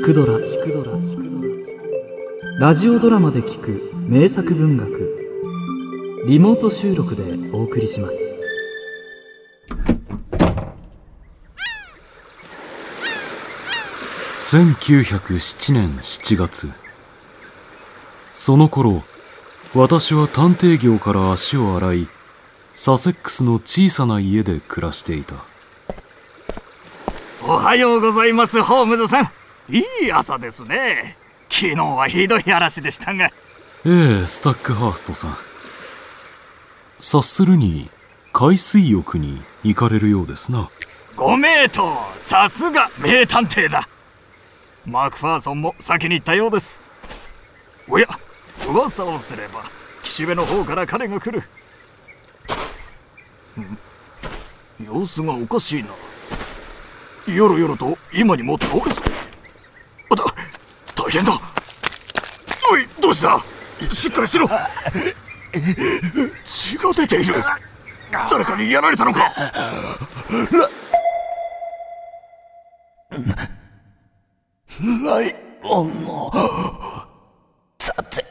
聞くドラ。聞くドララジオドラマで聞く。名作文学。リモート収録でお送りします。1907年7月。その頃私は探偵業から足を洗いサセックスの小さな家で暮らしていた。おはようございますホームズさんいい朝ですね。昨日はひどい嵐でしたが。ええスタックハーストさん。察するに海水浴に行かれるようですな。ご名答さすが名探偵だ。マクファーソンも先に行ったようです。おや噂をすれば岸辺の方から彼が来る。様子がおかしいな。よろよろと今にも倒れそう大変だ。おいどうした？しっかりしろ。血が出ている。誰かにやられたのか。ライオンの盾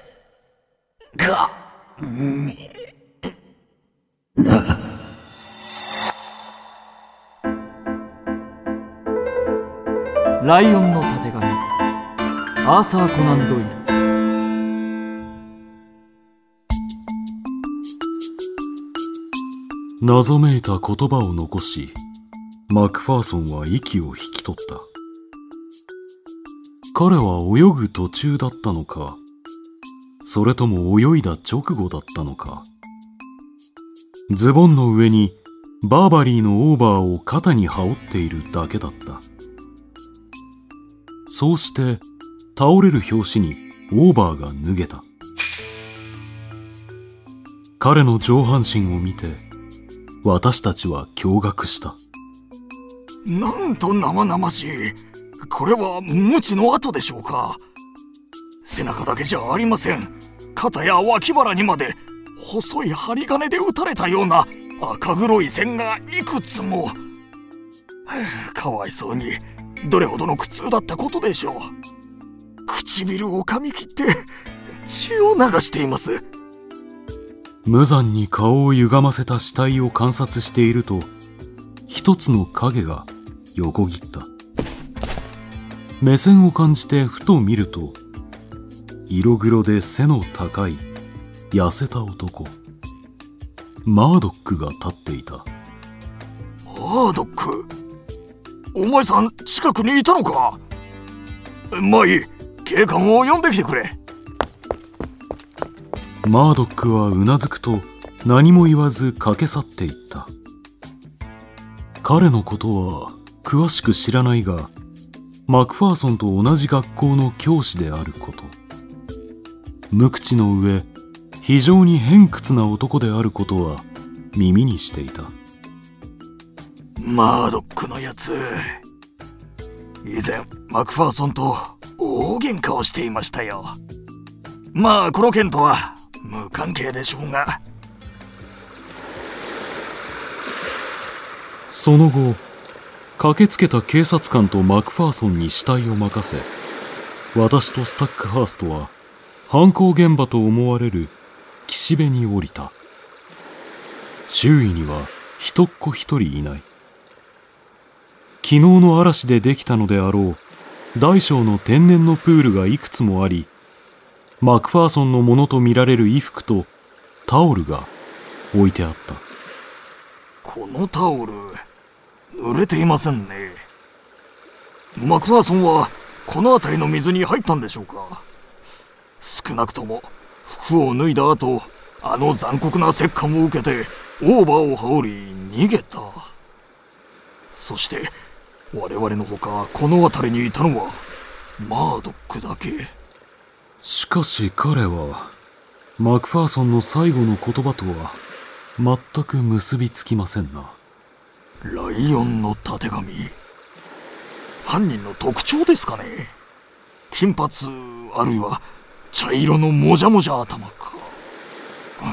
が見ライオンのたてがみアーサー・コナン・ドイル。謎めいた言葉を残しマクファーソンは息を引き取った。彼は泳ぐ途中だったのかそれとも泳いだ直後だったのか。ズボンの上にバーバリーのオーバーを肩に羽織っているだけだった。そうして倒れる拍子にオーバーが脱げた。彼の上半身を見て私たちは驚愕した。なんと生々しい。これは無知の跡でしょうか。背中だけじゃありません。肩や脇腹にまで細い針金で打たれたような赤黒い線がいくつも。かわいそうに。どれほどの苦痛だったことでしょう。唇を噛み切って血を流しています。無残に顔を歪ませた死体を観察していると一つの影が横切った。目線を感じてふと見ると色黒で背の高い痩せた男。マードックが立っていた。マードック？お前さん近くにいたのか？まあいい警官を呼んできてくれ。マードックはうなずくと何も言わず駆け去っていった。彼のことは詳しく知らないがマクファーソンと同じ学校の教師であること。無口の上非常に偏屈な男であることは耳にしていた。マードックのやつ。以前マクファーソンと大喧嘩をしていましたよ。まあこの件とは無関係でしょうが。その後駆けつけた警察官とマクファーソンに死体を任せ私とスタックハーストは犯行現場と思われる岸辺に降りた。周囲には人っ子一人いない。昨日の嵐でできたのであろう大小の天然のプールがいくつもありマクファーソンのものとみられる衣服とタオルが置いてあった。このタオル濡れていませんね。マクファーソンはこの辺りの水に入ったんでしょうか。少なくとも服を脱いだ後あの残酷な折檻を受けてオーバーを羽織り逃げた。そして我々のほかこの辺りにいたのはマードックだけ。しかし彼はマクファーソンの最後の言葉とは全く結びつきませんな。ライオンのたてがみ。犯人の特徴ですかね。金髪あるいは茶色のもじゃもじゃ頭か、うん、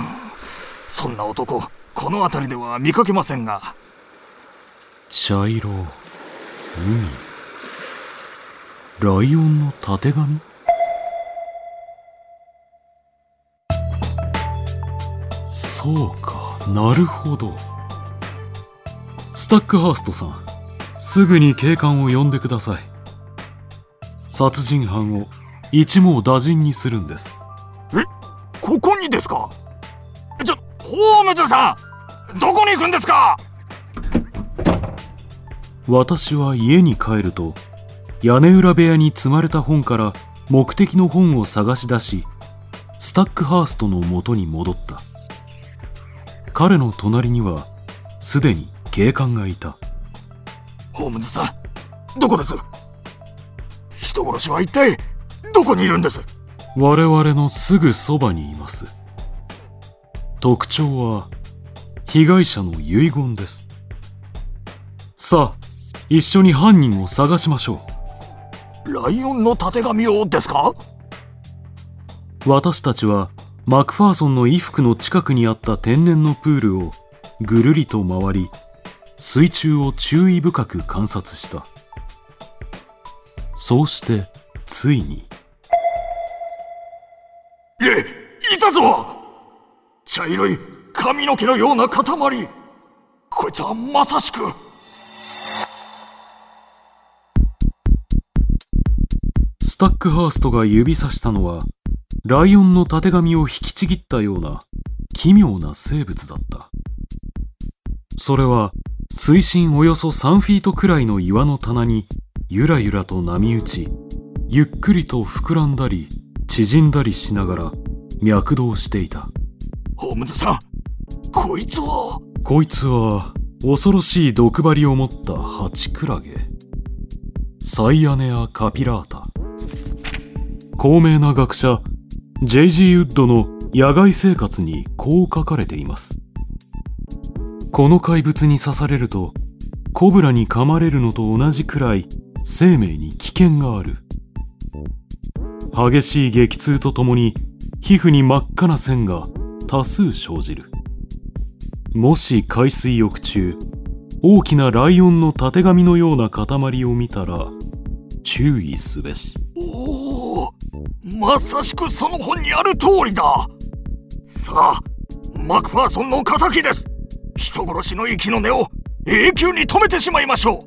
そんな男この辺りでは見かけませんが。茶色海ライオンのたてがみ？そうかなるほど。スタックハーストさんすぐに警官を呼んでください。殺人犯を一網打尽にするんです。え？ここにですか？ちょホームズさんどこに行くんですか？私は家に帰ると屋根裏部屋に積まれた本から目的の本を探し出しスタックハーストの元に戻った。彼の隣にはすでに警官がいた。ホームズさんどこです？人殺しは一体どこにいるんです？我々のすぐそばにいます。特徴は被害者の遺言です。さあ一緒に犯人を探しましょう。ライオンのたてがみをですか？私たちはマクファーソンの衣服の近くにあった天然のプールをぐるりと回り水中を注意深く観察した。そうしてついに。えいたぞ！茶色い髪の毛のような塊。こいつはまさしくスタックハーストが指さしたのはライオンのたてがみを引きちぎったような奇妙な生物だった。それは水深およそ3フィートくらいの岩の棚にゆらゆらと波打ちゆっくりと膨らんだり縮んだりしながら脈動していた。ホームズさんこいつは？こいつは恐ろしい毒針を持ったハチクラゲ。サイアネア・カピラータ高名な学者 J.G. ウッドの野外生活にこう書かれています。この怪物に刺されるとコブラに噛まれるのと同じくらい生命に危険がある。激しい激痛とともに皮膚に真っ赤な線が多数生じる。もし海水浴中大きなライオンのたてがみのような塊を見たら注意すべし。まさしくその本にある通りだ。さあマクファーソンの敵です。人殺しの息の根を永久に止めてしまいましょう。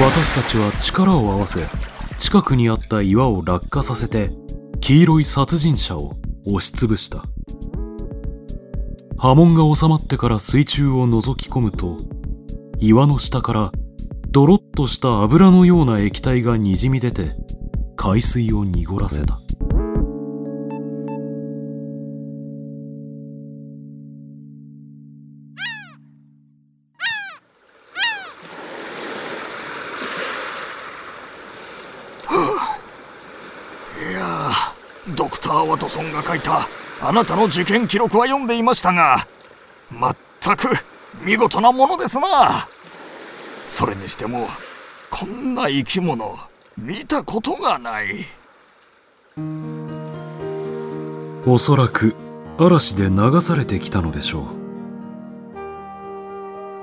私たちは力を合わせ近くにあった岩を落下させて黄色い殺人者を押しつぶした。波紋が収まってから水中を覗き込むと岩の下からドロッとした油のような液体がにじみ出て海水を濁らせた。いやドクター・ワトソンが書いたあなたの事件記録は読んでいましたが全く見事なものですな。それにしてもこんな生き物見たことがない。おそらく嵐で流されてきたのでしょ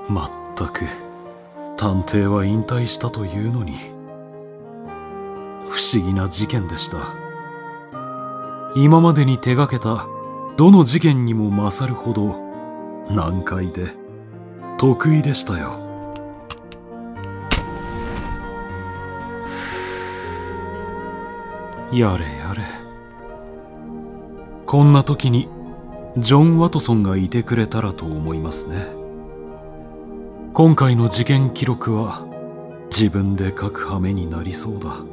う。まったく探偵は引退したというのに。不思議な事件でした。今までに手がけたどの事件にも勝るほど難解で得意でしたよ。やれやれ。こんな時にジョン・ワトソンがいてくれたらと思いますね。今回の事件記録は自分で書く羽目になりそうだ。